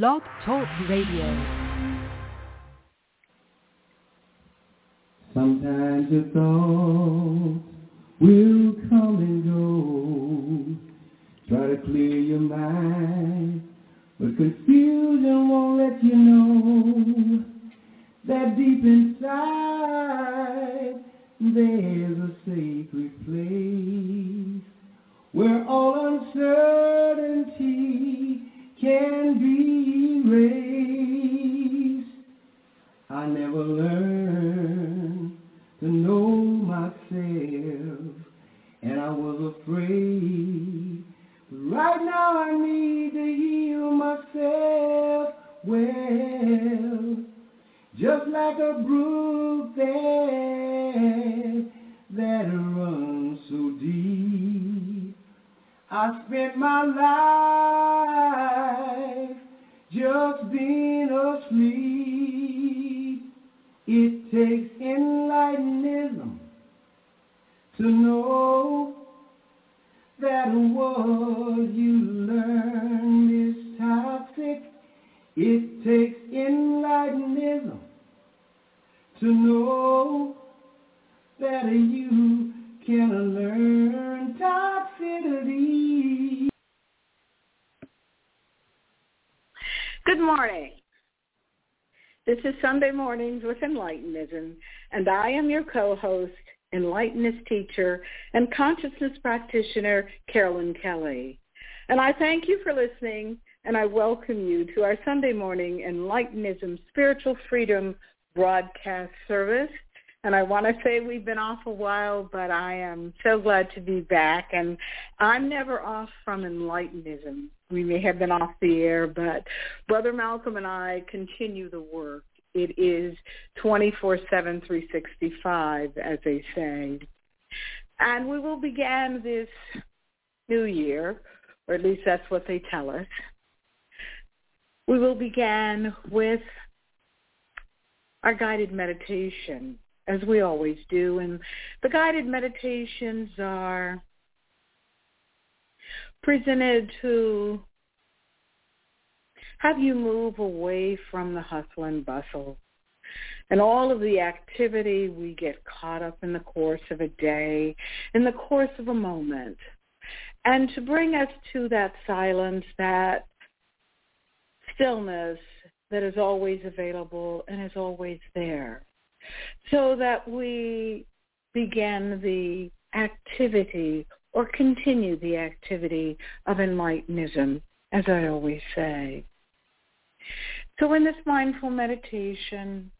Blog Talk Radio. Sometimes your thoughts will come and go. Try to clear your mind, but confusion won't let you know that deep inside there's a sacred place where all uncertainty can be I never learned to know myself, and I was afraid. Right now I need to heal myself well, just like a brook there that runs so deep. I spent my life just being asleep. It takes enlightenism to know that what you learn is toxic. It takes enlightenism to know that you can learn toxicity. Good morning. This is Sunday Mornings with Enlightenism, and I am your co-host, Enlightenist teacher and consciousness practitioner, Carolyn Kelly. And I thank you for listening, and I welcome you to our Sunday morning Enlightenism Spiritual Freedom broadcast service. And I want to say we've been off a while, but I am so glad to be back. And I'm never off from Enlightenism. We may have been off the air, but Brother Malcolm and I continue the work. It is 24-7, 365, as they say. And we will begin this new year, or at least that's what they tell us. We will begin with our guided meditation, as we always do. And the guided meditations are presented to have you move away from the hustle and bustle and all of the activity we get caught up in the course of a day, in the course of a moment, and to bring us to that silence, that stillness that is always available and is always there so that we begin the activity or continue the activity of enlightenism, as I always say. So in this mindful meditation,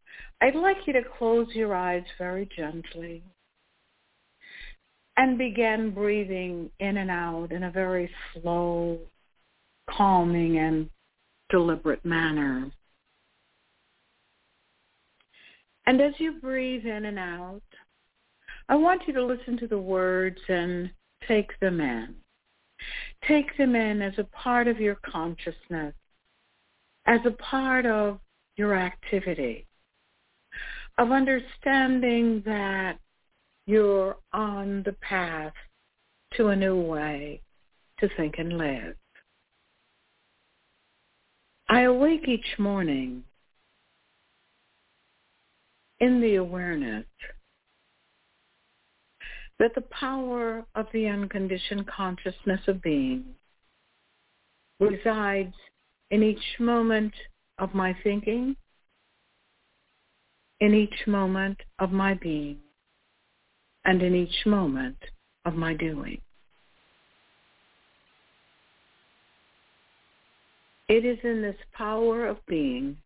I'd like you to close your eyes very gently and begin breathing in and out in a very slow, calming, and deliberate manner. And as you breathe in and out, I want you to listen to the words and take them in. Take them in as a part of your consciousness, as a part of your activity, of understanding that you're on the path to a new way to think and live. I awake each morning in the awareness that the power of the unconditioned consciousness of being resides in each moment of my thinking, in each moment of my being, and in each moment of my doing. It is in this power of being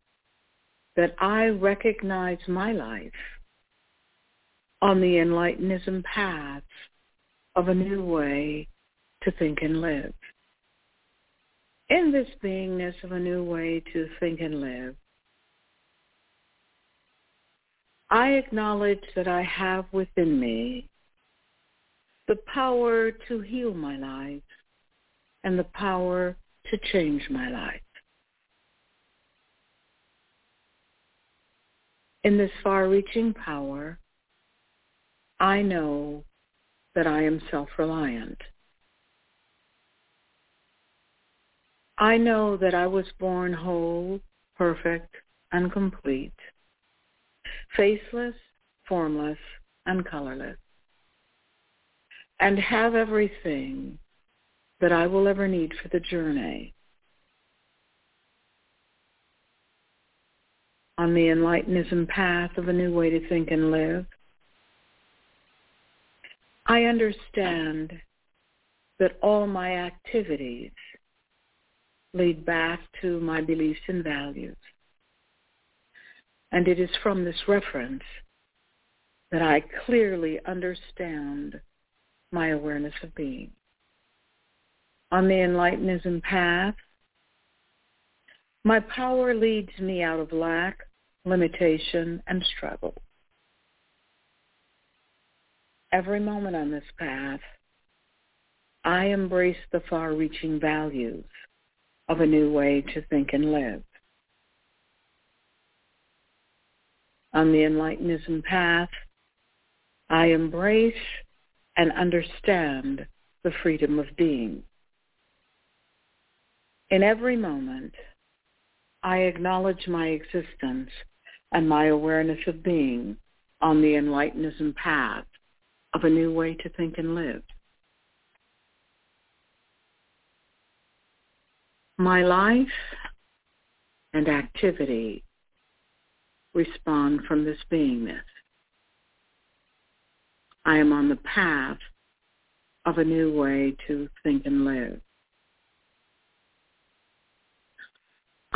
that I recognize my life on the enlightenism path of a new way to think and live. In this beingness of a new way to think and live, I acknowledge that I have within me the power to heal my life and the power to change my life. In this far-reaching power, I know that I am self-reliant. I know that I was born whole, perfect, and complete, faceless, formless, and colorless, and have everything that I will ever need for the journey. On the Enlightenism path of a new way to think and live, I understand that all my activities lead back to my beliefs and values. And it is from this reference that I clearly understand my awareness of being. On the Enlightenism path, my power leads me out of lack, limitation, and struggle. Every moment on this path, I embrace the far-reaching values of a new way to think and live. On the Enlightenism path, I embrace and understand the freedom of being. In every moment, I acknowledge my existence and my awareness of being on the Enlightenism path of a new way to think and live. My life and activity respond from this beingness. I am on the path of a new way to think and live.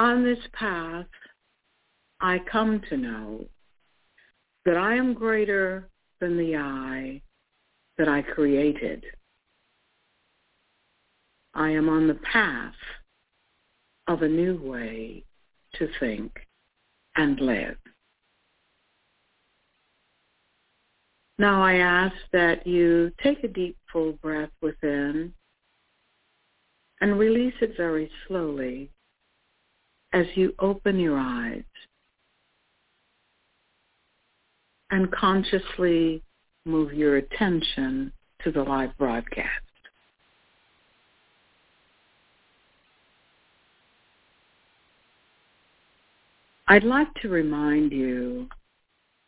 On this path, I come to know that I am greater than the I that I created. I am on the path of a new way to think and live. Now I ask that you take a deep full breath within and release it very slowly as you open your eyes and consciously move your attention to the live broadcast. I'd like to remind you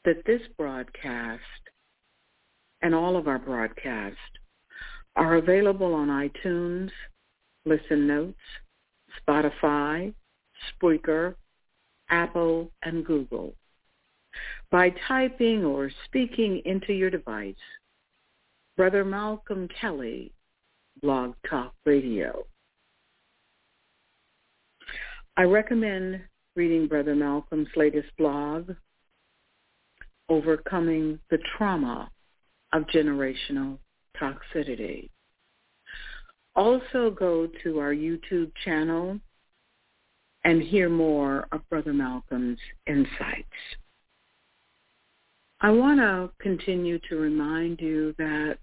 that this broadcast and all of our broadcasts are available on iTunes, Listen Notes, Spotify, Spreaker, Apple, and Google by typing or speaking into your device Brother Malcolm Kelly, Blog Talk Radio. I recommend reading Brother Malcolm's latest blog, Overcoming the Trauma of Generational Toxicity. Also go to our YouTube channel and hear more of Brother Malcolm's insights. I want to continue to remind you that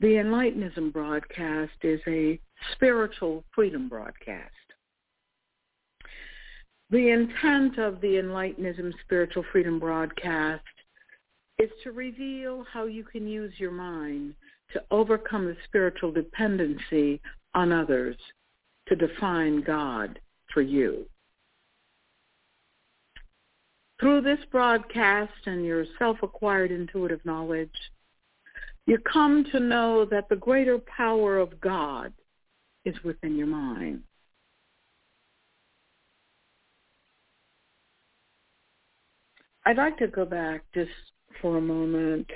the Enlightenism broadcast is a spiritual freedom broadcast. The intent of the Enlightenism Spiritual Freedom broadcast is to reveal how you can use your mind to overcome the spiritual dependency on others to define God for you. Through this broadcast and your self-acquired intuitive knowledge, you come to know that the greater power of God is within your mind. I'd like to go back just for a moment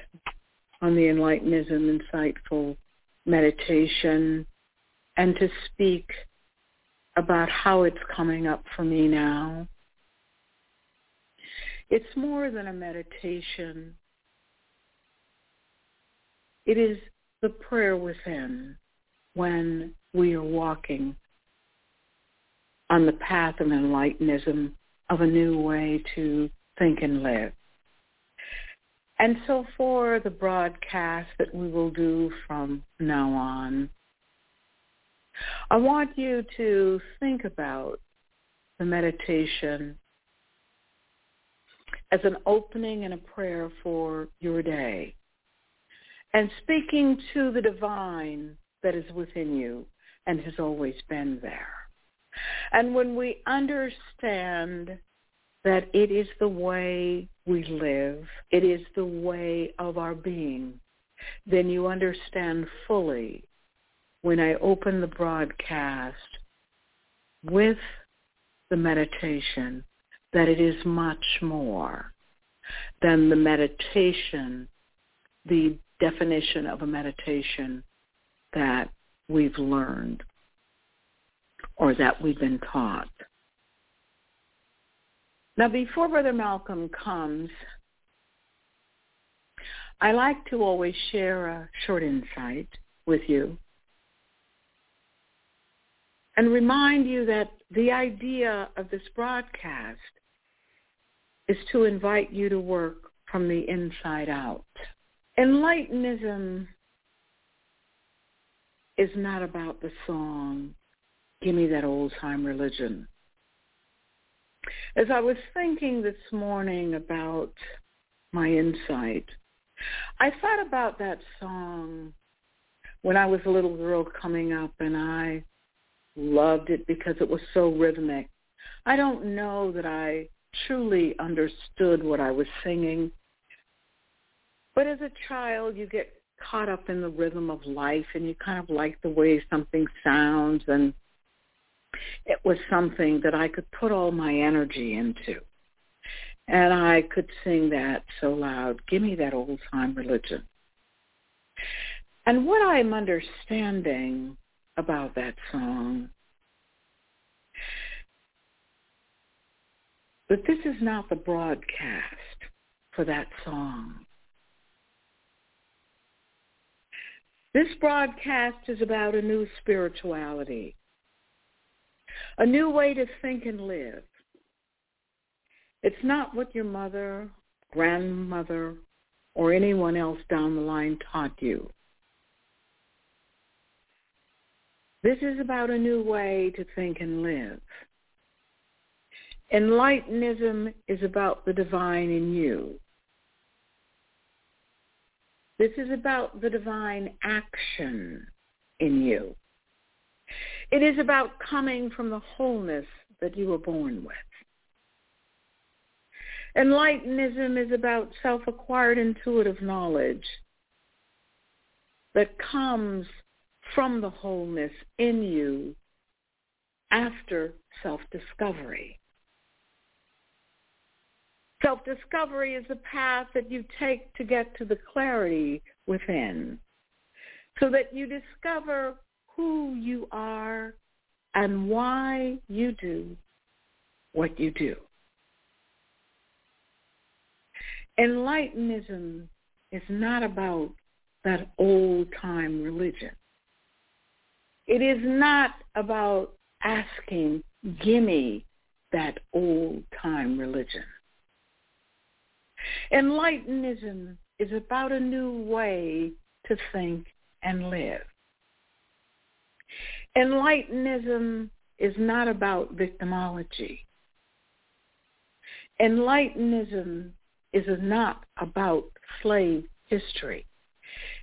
on the Enlightenism insightful meditation and to speak about how it's coming up for me now. It's more than a meditation. It is the prayer within when we are walking on the path of enlightenism of a new way to think and live. And so for the broadcast that we will do from now on, I want you to think about the meditation as an opening and a prayer for your day and speaking to the divine that is within you and has always been there. And when we understand that it is the way we live, it is the way of our being, then you understand fully when I open the broadcast with the meditation that it is much more than the meditation, the definition of a meditation that we've learned or that we've been taught. Now, before Brother Malcolm comes, I like to always share a short insight with you and remind you that the idea of this broadcast is to invite you to work from the inside out. Enlightenism is not about the song, Give Me That Old Time Religion. As I was thinking this morning about my insight, I thought about that song when I was a little girl coming up and I loved it because it was so rhythmic. I don't know that I truly understood what I was singing. But as a child, you get caught up in the rhythm of life and you kind of like the way something sounds and it was something that I could put all my energy into. And I could sing that so loud, give me that old time religion. And what I'm understanding about that song But this is not the broadcast for that song. This broadcast is about a new spirituality, a new way to think and live. It's not what your mother, grandmother, or anyone else down the line taught you. This is about a new way to think and live. Enlightenism is about the divine in you. This is about the divine action in you. It is about coming from the wholeness that you were born with. Enlightenism is about self-acquired intuitive knowledge that comes from the wholeness in you after self-discovery. Self-discovery is the path that you take to get to the clarity within so that you discover who you are and why you do what you do. Enlightenism is not about that old-time religion. It is not about asking, gimme that old-time religion. Enlightenism is about a new way to think and live. Enlightenism is not about victimology. Enlightenism is not about slave history.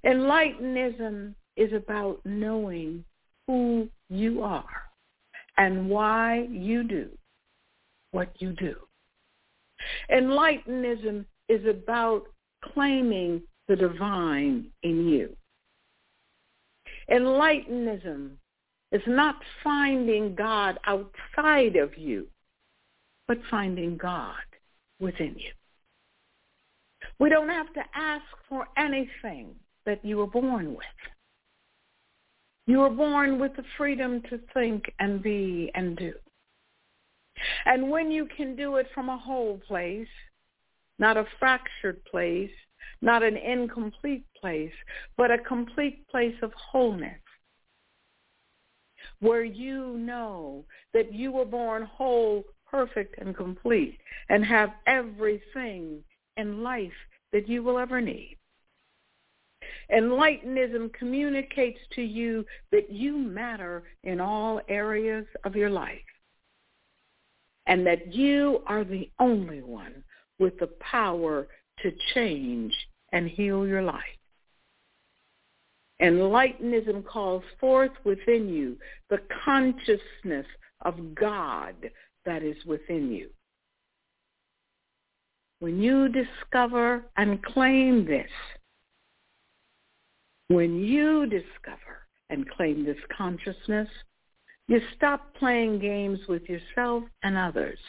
Enlightenism is about knowing who you are and why you do what you do. Enlightenism is about claiming the divine in you. Enlightenism is not finding God outside of you, but finding God within you. We don't have to ask for anything that you were born with. You were born with the freedom to think and be and do. And when you can do it from a whole place, not a fractured place, not an incomplete place, but a complete place of wholeness, where you know that you were born whole, perfect, and complete, and have everything in life that you will ever need. Enlightenism communicates to you that you matter in all areas of your life and that you are the only one with the power to change and heal your life. Enlightenism calls forth within you the consciousness of God that is within you. When you discover and claim this, when you discover and claim this consciousness, you stop playing games with yourself and others.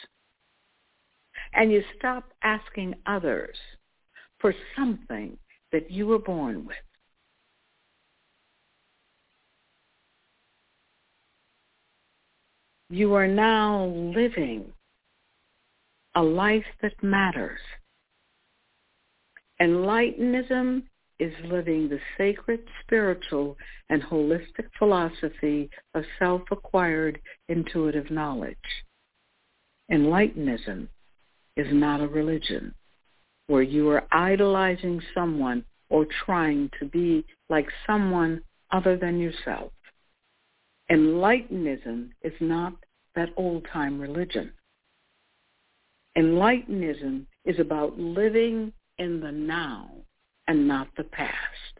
And you stop asking others for something that you were born with. You are now living a life that matters. Enlightenism is living the sacred, spiritual, and holistic philosophy of self-acquired intuitive knowledge. Enlightenism is not a religion where you are idolizing someone or trying to be like someone other than yourself. Enlightenism is not that old-time religion. Enlightenism is about living in the now and not the past.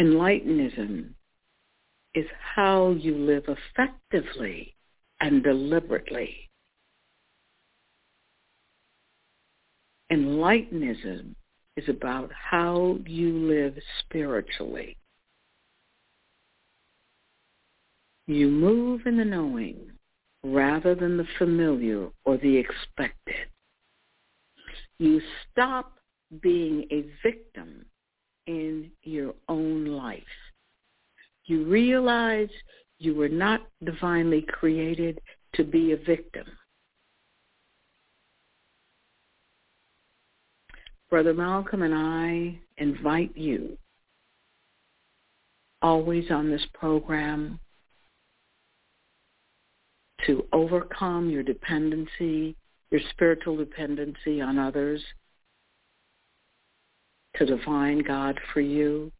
Enlightenism is how you live effectively and deliberately. Enlightenism is about how you live spiritually. You move in the knowing rather than the familiar or the expected. You stop being a victim in your own life. You realize you were not divinely created to be a victim. Brother Malcolm and I invite you always on this program to overcome your dependency, your spiritual dependency on others, to define God for you.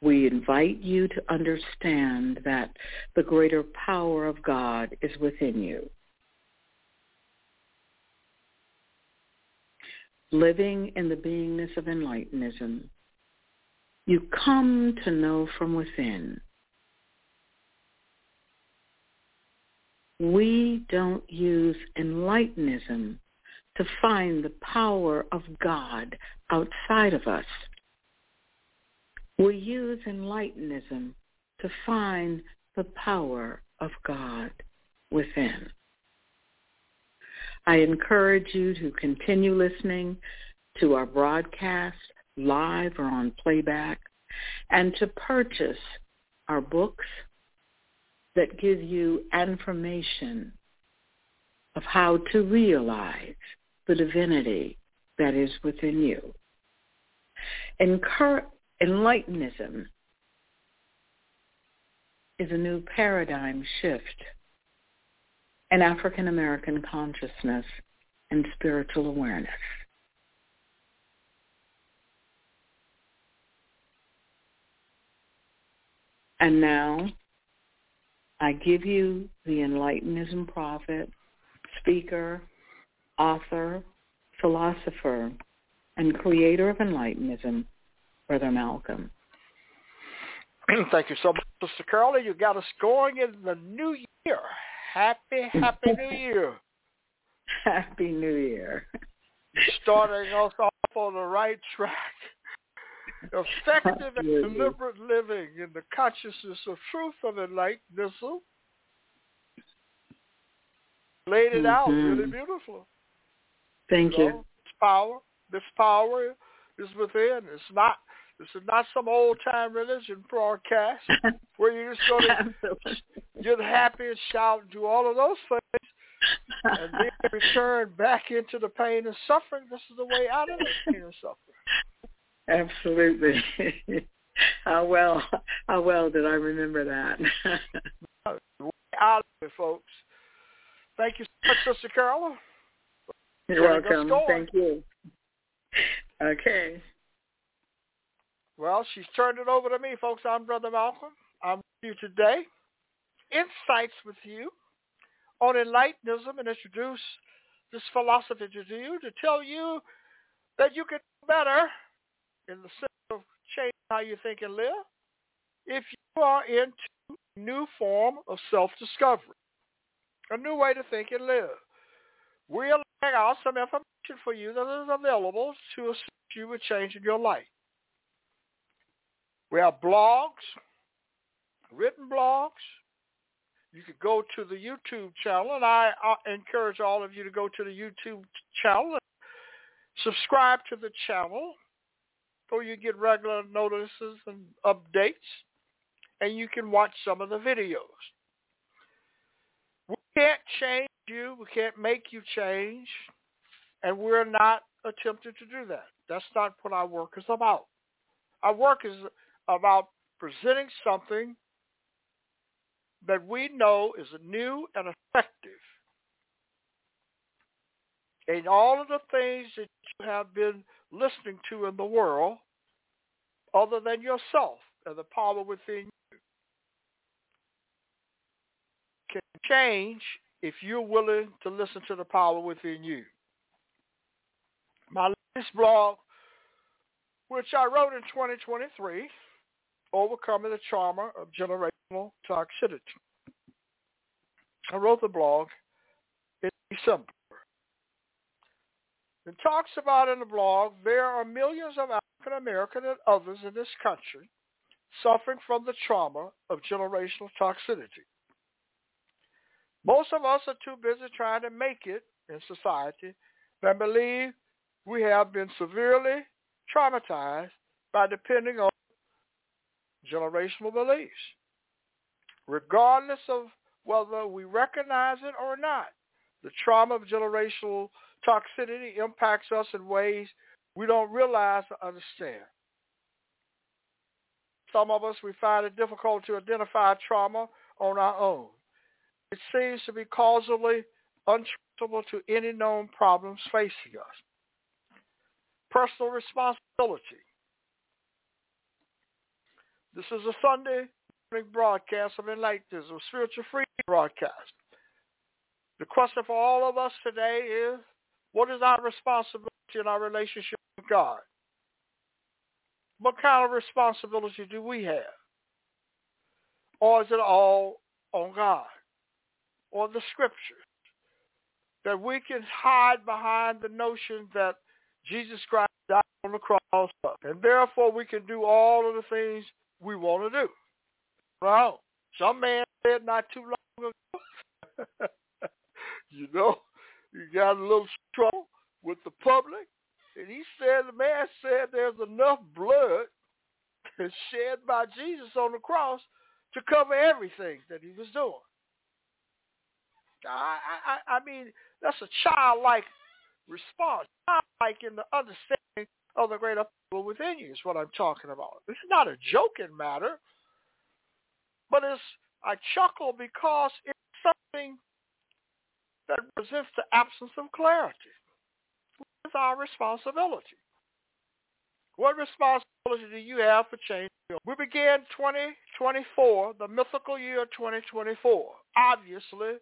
We invite you to understand that the greater power of God is within you. Living in the beingness of enlightenism, you come to know from within we don't use enlightenism to find the power of God outside of us. We use enlightenism to find the power of God within. I encourage you to continue listening to our broadcast live or on playback and to purchase our books, that give you information of how to realize the divinity that is within you. Encur- Enlightenism is a new paradigm shift in African American consciousness and spiritual awareness. And now I give you the Enlightenism prophet, speaker, author, philosopher, and creator of Enlightenism, Brother Malcolm. Thank you so much, Sister Carla. You got us going in the new year. Happy, happy new year. Happy New Year. Starting us off on the right track. Effective and deliberate living in the consciousness of truth of enlightenism. Laid it mm-hmm. out really beautiful. Thank you. you. Know, this power, this power is within. It's not. This is not some old time religion broadcast where you're just going to get happy and shout and do all of those things, and then return back into the pain and suffering. This is the way out of the pain and suffering. Absolutely. how well, how well did I remember that? Out of it, folks. Thank you so much, Sister Carla. You're welcome. Thank you. Okay. Well, she's turned it over to me, folks. I'm Brother Malcolm. I'm with you today. Insights with you on Enlightenism and introduce this philosophy to you to tell you that you can do better in the sense of change how you think and live, if you are into a new form of self-discovery, a new way to think and live. We're laying out some information for you that is available to assist you with changing your life. We have blogs, written blogs. You could go to the YouTube channel, and I, I encourage all of you to go to the YouTube channel and subscribe to the channel so you get regular notices and updates, and you can watch some of the videos. We can't change you. We can't make you change, and we're not attempting to do that. That's not what our work is about. Our work is about presenting something that we know is new and effective. And all of the things that you have been listening to in the world, other than yourself and the power within you, can change if you're willing to listen to the power within you. My latest blog, which I wrote in 2023, Overcoming the Trauma of Generational Toxicity. I wrote the blog in December. It talks about in the blog there are millions of African American and others in this country suffering from the trauma of generational toxicity. Most of us are too busy trying to make it in society than believe we have been severely traumatized by depending on generational beliefs. Regardless of whether we recognize it or not, the trauma of generational toxicity impacts us in ways we don't realize or understand. Some of us, we find it difficult to identify trauma on our own. It seems to be causally untraceable to any known problems facing us. Personal responsibility. This is a Sunday morning broadcast of Enlightenism, Spiritual Freedom broadcast. The question for all of us today is, what is our responsibility in our relationship with God? What kind of responsibility do we have? Or is it all on God? Or the scriptures? That we can hide behind the notion that Jesus Christ died on the cross and therefore we can do all of the things we want to do. Well, some man said not too long ago, you know, you got a little trouble with the public, and he said the man said there's enough blood shed by Jesus on the cross to cover everything that he was doing. I, I, I mean, that's a childlike response, childlike in the understanding of the greater power within you is what I'm talking about. It's not a joking matter, but it's I chuckle because it's something that presents the absence of clarity. What is our responsibility? What responsibility do you have for change? We began 2024, the mythical year 2024. Obviously,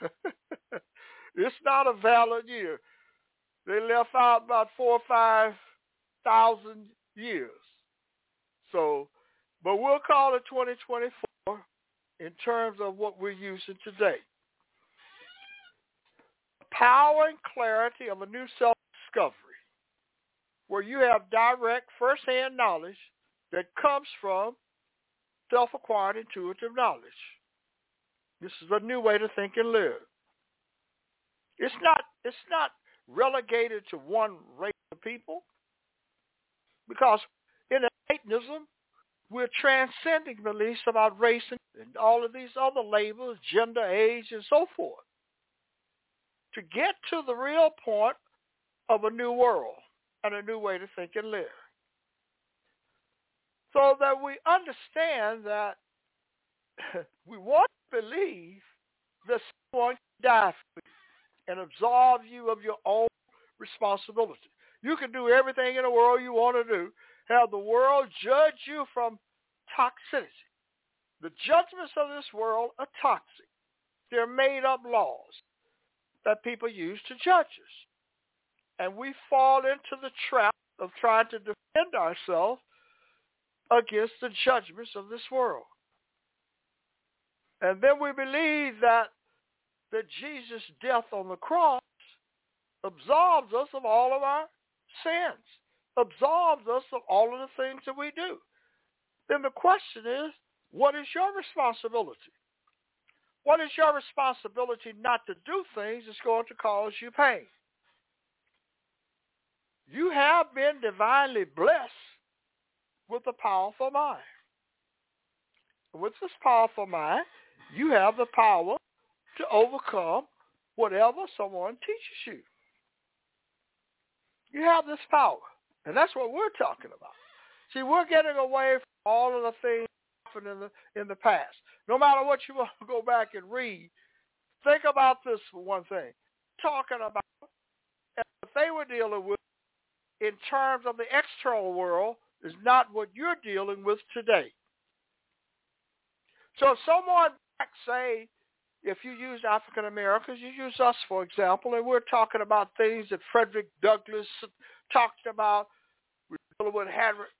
it's not a valid year. They left out about four or five thousand years. So, but we'll call it 2024 in terms of what we're using today. Power and clarity of a new self-discovery where you have direct first-hand knowledge that comes from self-acquired intuitive knowledge. This is a new way to think and live. It's not, it's not relegated to one race of people because in Enlightenism, we're transcending beliefs about race and all of these other labels, gender, age, and so forth, to get to the real point of a new world and a new way to think and live. So that we understand that we want to believe that someone can die for you and absolve you of your own responsibility. You can do everything in the world you want to do. Have the world judge you from toxicity. The judgments of this world are toxic. They're made up laws that people use to judge us. And we fall into the trap of trying to defend ourselves against the judgments of this world. And then we believe that that Jesus' death on the cross absolves us of all of our sins, absolves us of all of the things that we do. Then the question is, what is your responsibility? What is your responsibility not to do things that's going to cause you pain? You have been divinely blessed with a powerful mind. With this powerful mind, you have the power to overcome whatever someone teaches you. You have this power. And that's what we're talking about. See, we're getting away from all of the things in the in the past. No matter what you want to go back and read, think about this one thing. Talking about what they were dealing with in terms of the external world is not what you're dealing with today. So if someone say, if you use African Americans, you use us for example, and we're talking about things that Frederick Douglass talked about. We're dealing with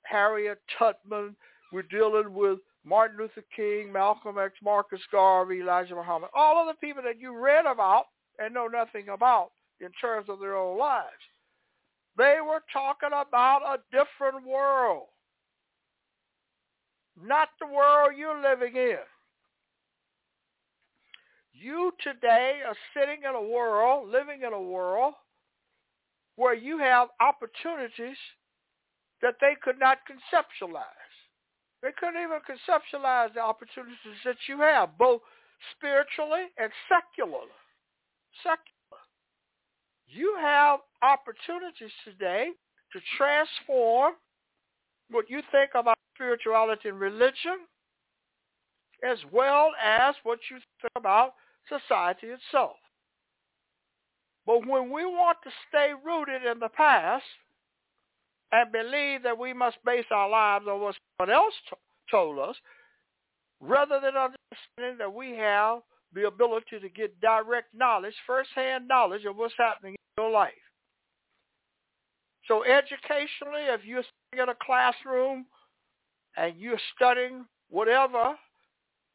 Harriet Tubman. We're dealing with Martin Luther King, Malcolm X, Marcus Garvey, Elijah Muhammad, all of the people that you read about and know nothing about in terms of their own lives. They were talking about a different world, not the world you're living in. You today are sitting in a world, living in a world where you have opportunities that they could not conceptualize. They couldn't even conceptualize the opportunities that you have, both spiritually and secularly. Secular. You have opportunities today to transform what you think about spirituality and religion, as well as what you think about society itself. But when we want to stay rooted in the past, and believe that we must base our lives on what someone else t- told us, rather than understanding that we have the ability to get direct knowledge, first-hand knowledge of what's happening in your life. So educationally, if you're sitting in a classroom and you're studying whatever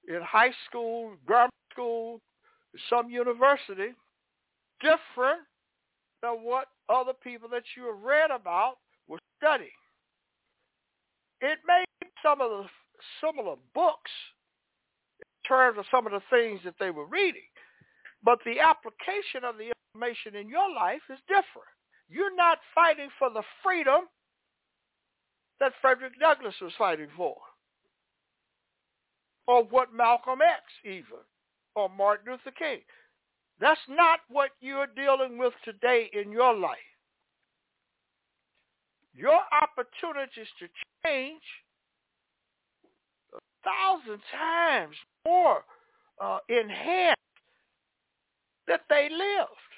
in high school, grammar school, some university, different than what other people that you have read about study. It may be some of the similar books in terms of some of the things that they were reading, but the application of the information in your life is different. You're not fighting for the freedom that Frederick Douglass was fighting for, or what Malcolm X even, or Martin Luther King. That's not what you're dealing with today in your life your opportunities to change a thousand times more uh, enhanced that they lived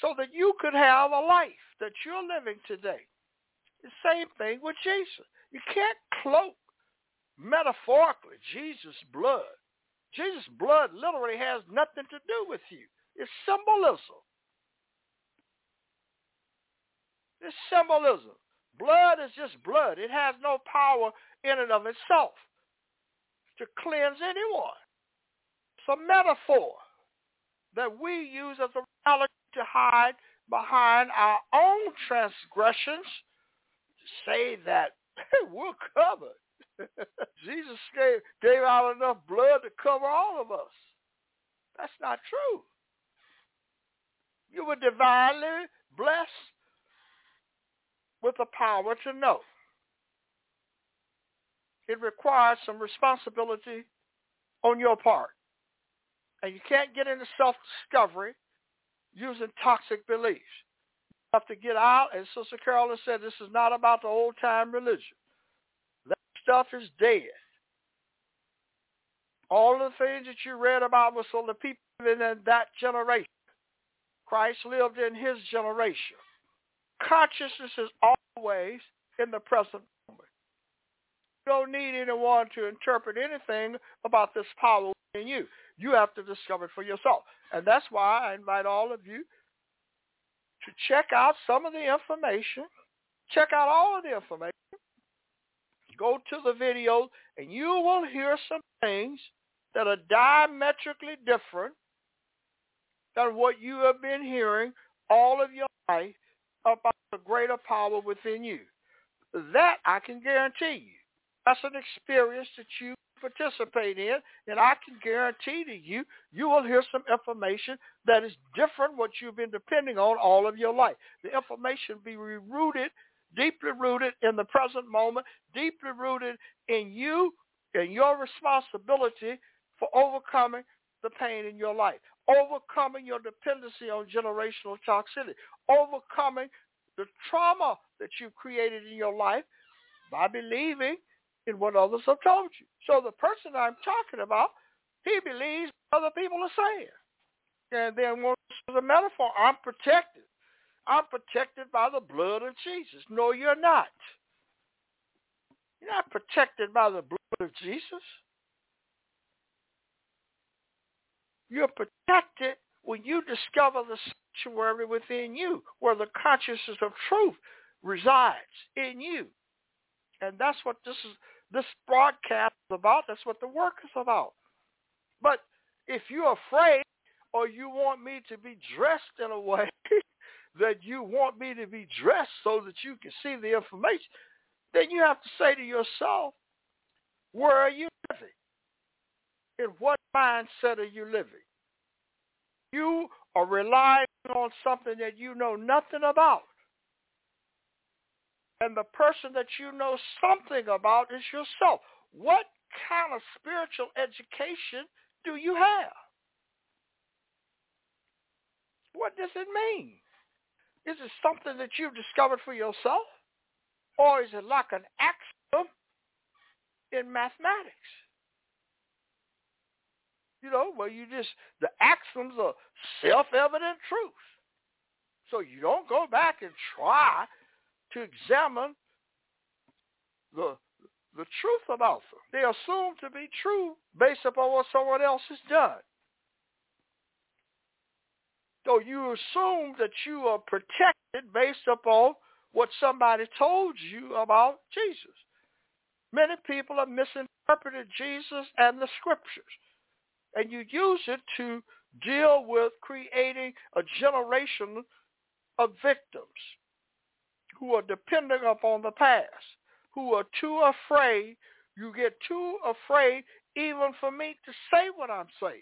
so that you could have a life that you're living today. The same thing with Jesus. You can't cloak metaphorically Jesus' blood. Jesus' blood literally has nothing to do with you. It's symbolism. It's symbolism. Blood is just blood. It has no power in and of itself to cleanse anyone. It's a metaphor that we use as a reality to hide behind our own transgressions to say that we're covered. Jesus gave, gave out enough blood to cover all of us. That's not true. You were divinely blessed with the power to know. It requires some responsibility on your part. And you can't get into self-discovery using toxic beliefs. You have to get out, and Sister Carolyn said this is not about the old-time religion. That stuff is dead. All the things that you read about was from the people in that generation. Christ lived in his generation. Consciousness is always in the present moment. You don't need anyone to interpret anything about this power in you. You have to discover it for yourself. And that's why I invite all of you to check out some of the information. Check out all of the information. go to the video and you will hear some things that are diametrically different than what you have been hearing all of your life about the greater power within you. That I can guarantee you. That's an experience that you participate in, and I can guarantee to you, you will hear some information that is different what you've been depending on all of your life. The information be rooted, deeply rooted in the present moment, deeply rooted in you and your responsibility for overcoming the pain in your life, overcoming your dependency on generational toxicity, overcoming the trauma that you've created in your life by believing in what others have told you. So the person I'm talking about, he believes what other people are saying. And then once the metaphor, I'm protected. I'm protected by the blood of Jesus. No, you're not. You're not protected by the blood of Jesus. You're protected when you discover the sanctuary within you, where the consciousness of truth resides in you. And that's what this is this broadcast is about. That's what the work is about. But if you're afraid or you want me to be dressed in a way that you want me to be dressed so that you can see the information, then you have to say to yourself, where are you living? In what mindset are you living? You are relying on something that you know nothing about. And the person that you know something about is yourself. What kind of spiritual education do you have? What does it mean? Is it something that you've discovered for yourself? Or is it like an axiom in mathematics? You know, where you just, the axioms are self-evident truth. So you don't go back and try to examine the the truth about them. They assume to be true based upon what someone else has done. So you assume that you are protected based upon what somebody told you about Jesus. Many people have misinterpreted Jesus and the scriptures. And you use it to deal with creating a generation of victims who are depending upon the past, who are too afraid. You get too afraid even for me to say what I'm saying.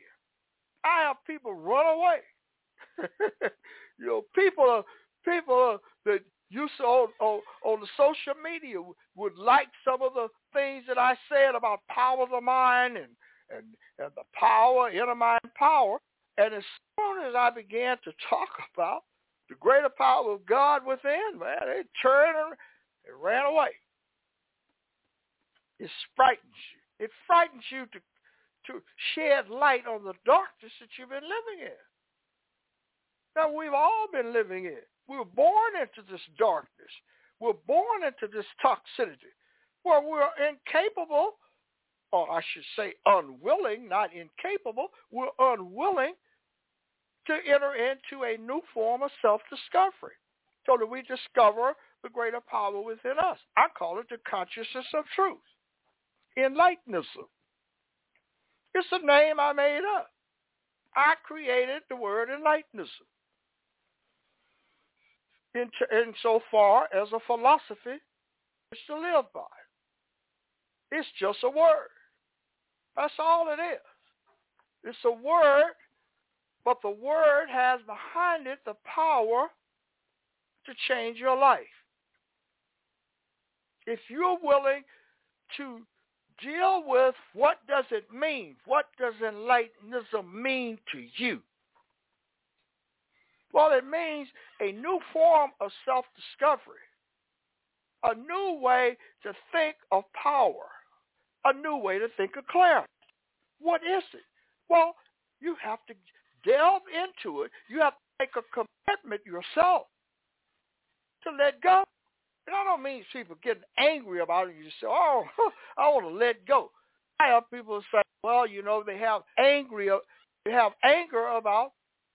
I have people run away. you know, people are people are, that you saw on, on, on the social media would like some of the things that I said about power of the mind and, and, and the power, inner mind power. And as soon as I began to talk about the greater power of God within, man, they turned and ran away. It frightens you. It frightens you to to shed light on the darkness that you've been living in. Now we've all been living in. We were born into this darkness. We're born into this toxicity where we're incapable, or I should say unwilling, not incapable, we're unwilling to enter into a new form of self-discovery so that we discover the greater power within us. I call it the consciousness of truth. Enlightenism. It's a name I made up. I created the word enlightenism. In, in so far as a philosophy is to live by. It's just a word. That's all it is. It's a word but the word has behind it the power to change your life. If you're willing to deal with what does it mean? What does enlightenism mean to you? Well, it means a new form of self-discovery, a new way to think of power, a new way to think of clarity. What is it? Well, you have to delve into it, you have to make a commitment yourself to let go. And I don't mean people getting angry about it. You say, oh, I want to let go. I have people say, well, you know, they have angry, they have anger about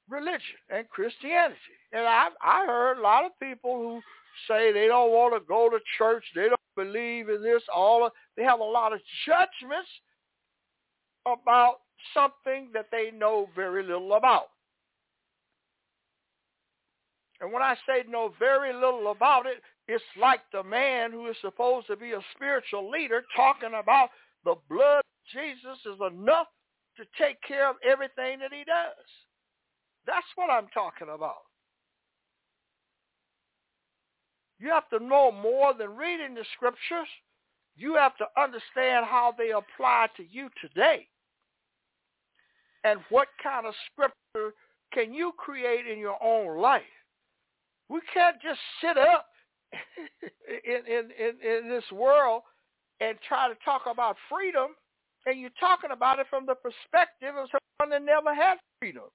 religion and Christianity. And I I heard a lot of people who say they don't want to go to church. They don't believe in this. All of, they have a lot of judgments about something that they know very little about. And when I say know very little about it, it's like the man who is supposed to be a spiritual leader talking about the blood of Jesus is enough to take care of everything that he does. That's what I'm talking about. You have to know more than reading the scriptures. You have to understand how they apply to you today. And what kind of scripture can you create in your own life? We can't just sit up in, in, in, in this world and try to talk about freedom and you're talking about it from the perspective of someone that never had freedom.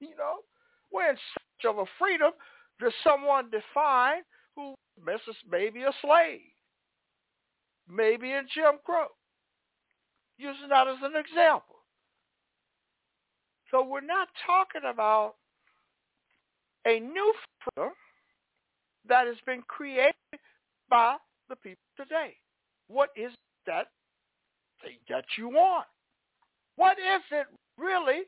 You know, we're in search of a freedom does someone define who misses maybe a slave, maybe in Jim Crow? Using that as an example. So we're not talking about a new freedom that has been created by the people today. What is that thing that you want? What is it really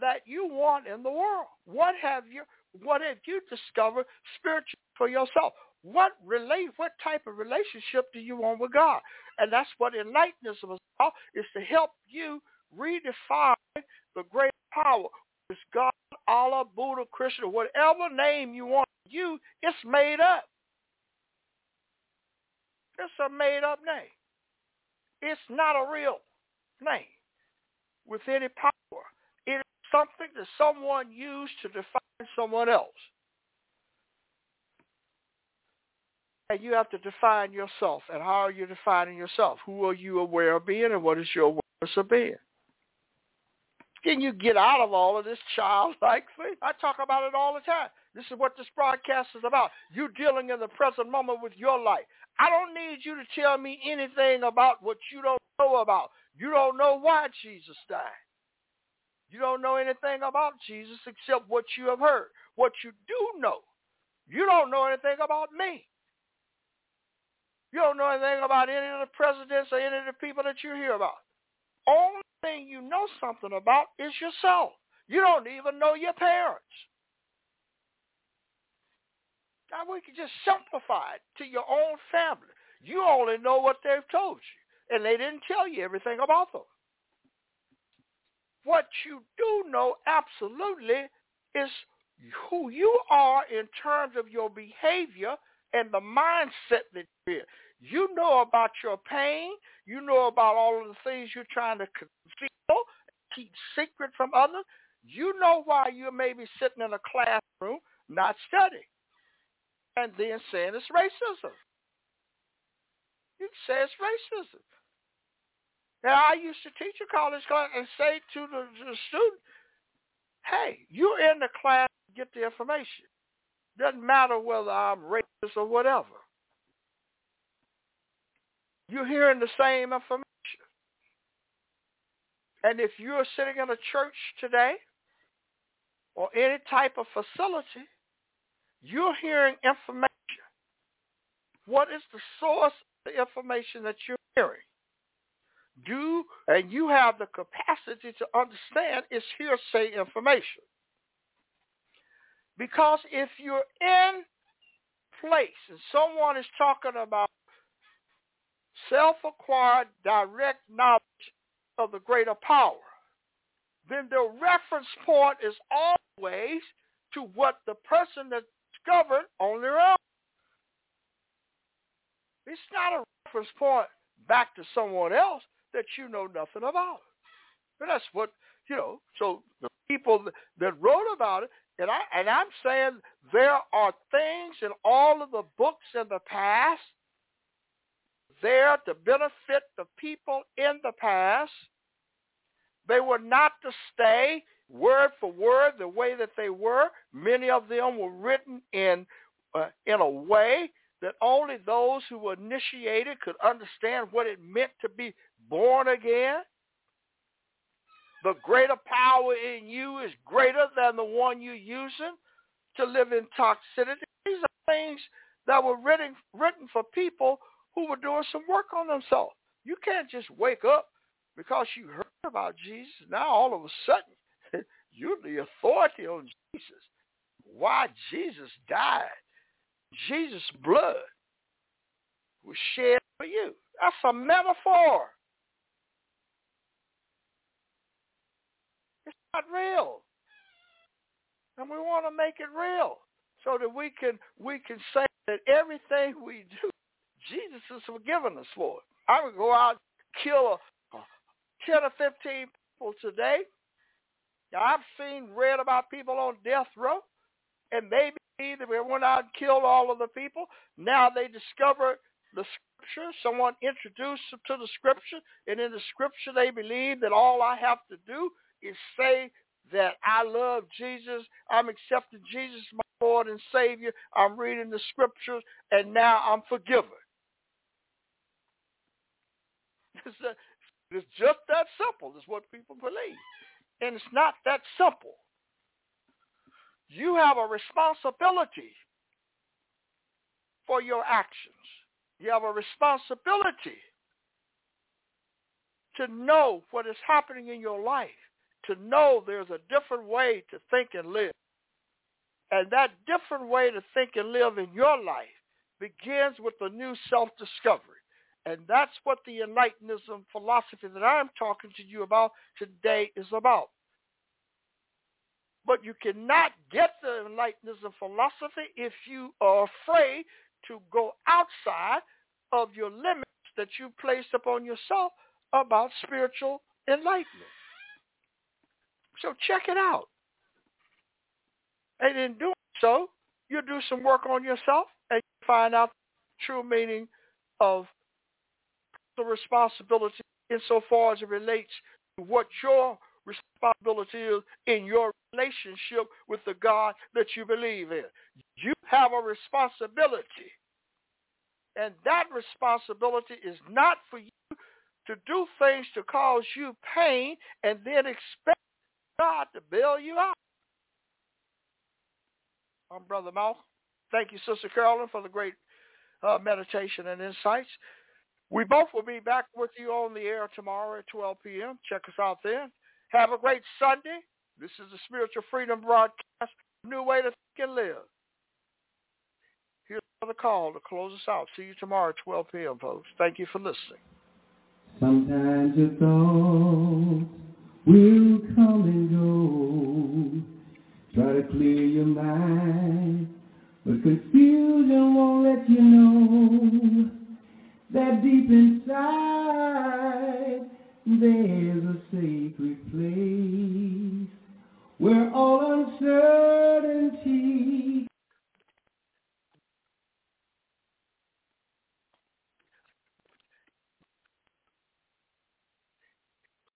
that you want in the world? What have you what have you discovered spiritually for yourself? What relate? What type of relationship do you want with God? And that's what enlightenment is about: is to help you redefine the great power. It's God, Allah, Buddha, Krishna, whatever name you want to use, it's made up. It's a made-up name. It's not a real name with any power. It something that someone used to define someone else. And you have to define yourself. And how are you defining yourself? Who are you aware of being and what is your awareness of being? Can you get out of all of this childlike thing? I talk about it all the time. This is what this broadcast is about. You dealing in the present moment with your life. I don't need you to tell me anything about what you don't know about. You don't know why Jesus died. You don't know anything about Jesus except what you have heard. What you do know, you don't know anything about me. You don't know anything about any of the presidents or any of the people that you hear about. Only thing you know something about is yourself. You don't even know your parents. Now we can just simplify it to your own family. You only know what they've told you, and they didn't tell you everything about them. What you do know absolutely is who you are in terms of your behavior and the mindset that you're in. You know about your pain. You know about all of the things you're trying to conceal, keep secret from others. You know why you may be sitting in a classroom not studying and then saying it's racism. You say it's racism. And I used to teach a college class and say to the, the student, hey, you're in the class get the information. Doesn't matter whether I'm racist or whatever. You're hearing the same information. And if you're sitting in a church today or any type of facility, you're hearing information. What is the source of the information that you're hearing? Do and you have the capacity to understand is hearsay information. Because if you're in place and someone is talking about self-acquired direct knowledge of the greater power, then the reference point is always to what the person discovered on their own. It's not a reference point back to someone else that you know nothing about. And that's what, you know, so the people that wrote about it, and, I, and I'm saying there are things in all of the books in the past there to benefit the people in the past. They were not to stay word for word the way that they were. Many of them were written in uh, in a way that only those who were initiated could understand what it meant to be born again. The greater power in you is greater than the one you're using to live in toxicity. These are things that were written written for people who were doing some work on themselves. You can't just wake up because you heard about Jesus. Now all of a sudden you're the authority on Jesus. Why Jesus died. Jesus' blood was shed for you. That's a metaphor. It's not real. And we want to make it real so that we can we can say that everything we do, Jesus has forgiven us for. I would go out kill a, a 10 or 15 people today. Now, I've seen, read about people on death row, and believe that we went out and killed all of the people. Now they discover the scripture. Someone introduced them to the scripture, and in the scripture they believe that all I have to do is say that I love Jesus. I'm accepting Jesus my Lord and Savior. I'm reading the scriptures, and now I'm forgiven. Uh, it's just that simple. Is what people believe, and it's not that simple. You have a responsibility for your actions. You have a responsibility to know what is happening in your life to know there's a different way to think and live. And that different way to think and live in your life begins with a new self-discovery. And that's what the Enlightenism philosophy that I'm talking to you about today is about. But you cannot get the enlightenment of philosophy if you are afraid to go outside of your limits that you placed upon yourself about spiritual enlightenment. So check it out. And in doing so, you do some work on yourself and find out the true meaning of the responsibility insofar as it relates to what your responsibility is in your relationship with the God that you believe in. You have a responsibility. And that responsibility is not for you to do things to cause you pain and then expect God to bail you out. I'm Brother Malcolm. Thank you, Sister Carolyn, for the great uh, meditation and insights. We both will be back with you on the air tomorrow at 12 p.m. Check us out then. Have a great Sunday. This is the Spiritual Freedom Broadcast, new way to think and live. Here's another call to close us out. See you tomorrow at 12 p.m., folks. Thank you for listening. Sometimes your thoughts will come and go. Try to clear your mind, but confusion won't let you know that deep inside there's a sacred place where all uncertainty